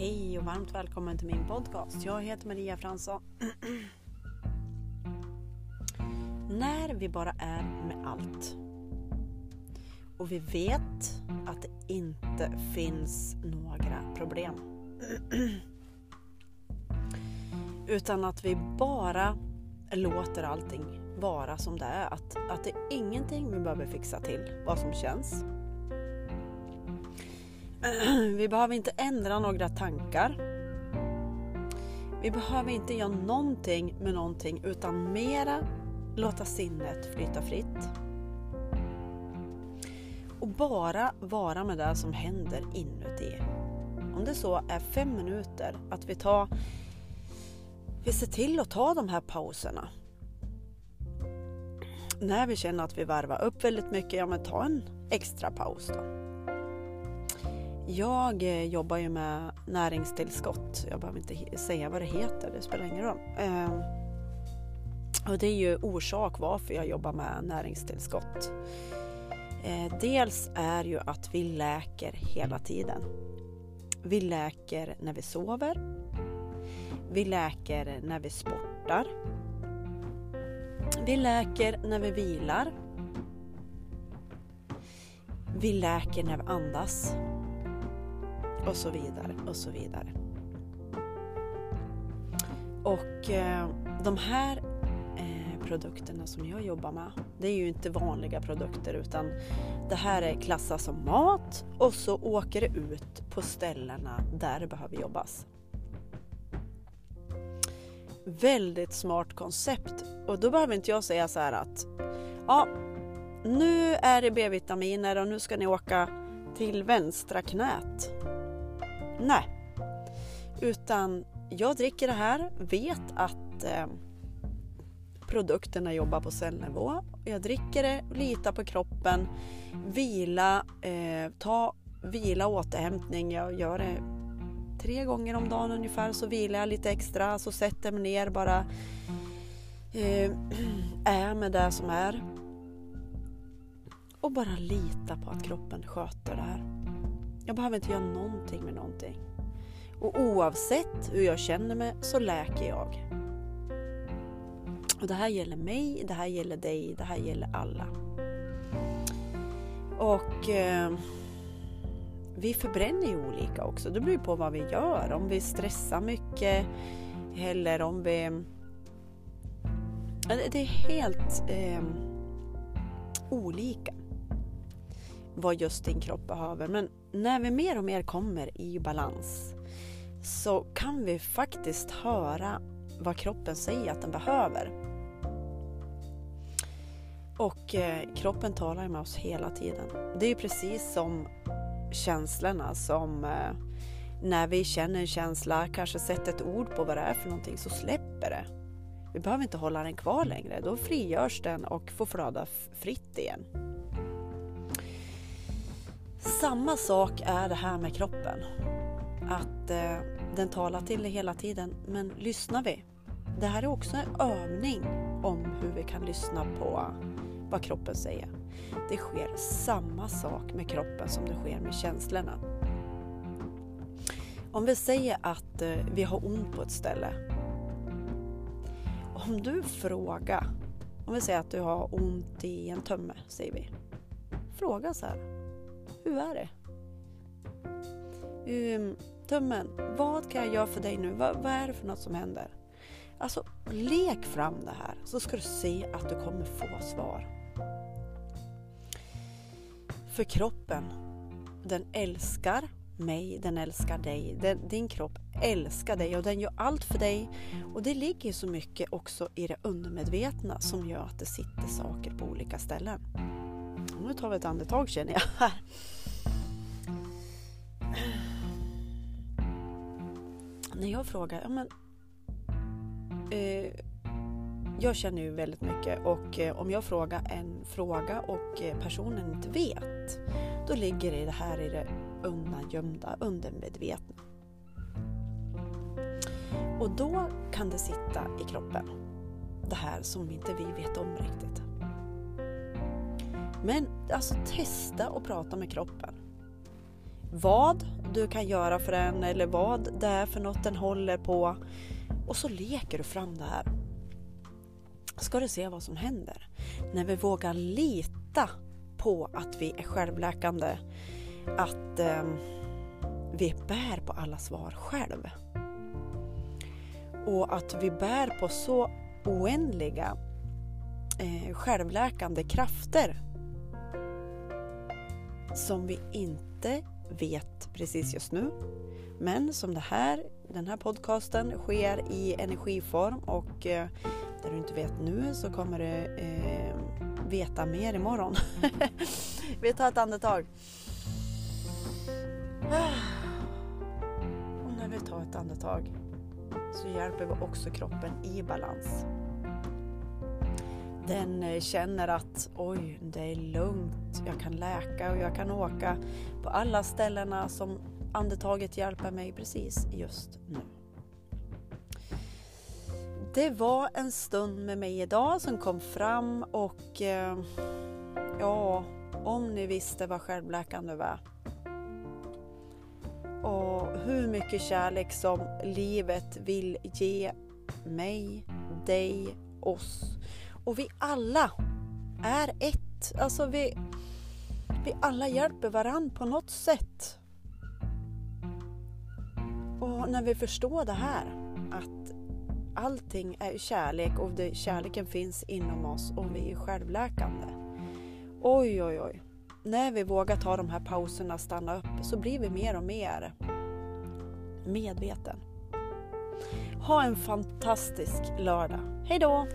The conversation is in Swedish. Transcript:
Hej och varmt välkommen till min podcast. Jag heter Maria Fransson. När vi bara är med allt och vi vet att det inte finns några problem. Utan att vi bara låter allting vara som det är. Att, att det är ingenting vi behöver fixa till vad som känns. Vi behöver inte ändra några tankar. Vi behöver inte göra någonting med någonting utan mera låta sinnet flyta fritt. Och bara vara med det som händer inuti. Om det så är fem minuter, att vi tar vi ser till att ta de här pauserna. När vi känner att vi varvar upp väldigt mycket, ja men ta en extra paus då. Jag eh, jobbar ju med näringstillskott. Jag behöver inte säga vad det heter, det spelar ingen roll. Ehm, och det är ju orsak varför jag jobbar med näringstillskott. Eh, dels är ju att vi läker hela tiden. Vi läker när vi sover. Vi läker när vi sportar. Vi läker när vi vilar. Vi läker när vi andas. Och så vidare och så vidare. Och eh, de här eh, produkterna som jag jobbar med, det är ju inte vanliga produkter utan det här är klassat som mat och så åker det ut på ställena där det behöver jobbas. Väldigt smart koncept och då behöver inte jag säga så här att ja, nu är det B-vitaminer och nu ska ni åka till vänstra knät. Nej, utan jag dricker det här, vet att eh, produkterna jobbar på cellnivå. Jag dricker det, litar på kroppen, vila, eh, ta vila och återhämtning. Jag gör det tre gånger om dagen ungefär så vilar jag lite extra så sätter jag mig ner bara eh, är med det som är och bara lita på att kroppen sköter det här. Jag behöver inte göra någonting med någonting. Och oavsett hur jag känner mig så läker jag. Och det här gäller mig, det här gäller dig, det här gäller alla. Och eh, vi förbränner ju olika också. Det beror på vad vi gör. Om vi stressar mycket eller om vi... Det är helt eh, olika vad just din kropp behöver. Men när vi mer och mer kommer i balans så kan vi faktiskt höra vad kroppen säger att den behöver. Och eh, kroppen talar med oss hela tiden. Det är precis som känslorna som eh, när vi känner en känsla, kanske sätter ett ord på vad det är för någonting så släpper det. Vi behöver inte hålla den kvar längre, då frigörs den och får flöda fritt igen. Samma sak är det här med kroppen. Att eh, den talar till dig hela tiden, men lyssnar vi? Det här är också en övning om hur vi kan lyssna på vad kroppen säger. Det sker samma sak med kroppen som det sker med känslorna. Om vi säger att eh, vi har ont på ett ställe. Om du frågar, om vi säger att du har ont i en tömme, säger vi. Fråga så här. Hur är det? Um, tummen, vad kan jag göra för dig nu? Vad, vad, är det för något som händer? Alltså, lek fram det här så ska du se att du kommer få svar. För kroppen, den älskar mig, den älskar dig. Den, din kropp älskar dig och den gör allt för dig. Och det ligger så mycket också i det undermedvetna som gör att det sitter saker på olika ställen. Nu tar vi ett andetag känner jag När jag frågar, ja men eh, jag känner ju väldigt mycket och eh, om jag frågar en fråga och eh, personen inte vet, då ligger det här i det undangömda, undermedvetna. Och då kan det sitta i kroppen, det här som inte vi vet om riktigt. Men alltså testa att prata med kroppen. vad du kan göra för den eller vad det är för något den håller på. Och så leker du fram det här. Ska du se vad som händer. När vi vågar lita på att vi är självläkande. Att eh, vi bär på alla svar själv. Och att vi bär på så oändliga eh, självläkande krafter som vi inte vet precis just nu. Men som det här, den här podcasten sker i energiform och eh, där du inte vet nu så kommer du eh, veta mer imorgon. vi tar ett andetag. Och när vi tar ett andetag så hjälper vi också kroppen i balans. Den eh, känner att oj, det är lugnt, jag kan läka och jag kan åka på alla ställena som andetaget hjälper mig precis just nu. Det var en stund med mig idag som kom fram och eh, ja, om ni visste vad självläkande var och hur mycket kärlek som livet vill ge mig, dig, oss. Och vi alla är ett. Alltså vi, vi alla hjälper varandra på något sätt. Och när vi förstår det här, att allting är kärlek och det, kärleken finns inom oss och vi är självläkande. Oj, oj, oj när vi vågar ta de här pauserna, stanna upp, så blir vi mer och mer medveten. Ha en fantastisk lördag. Hej då!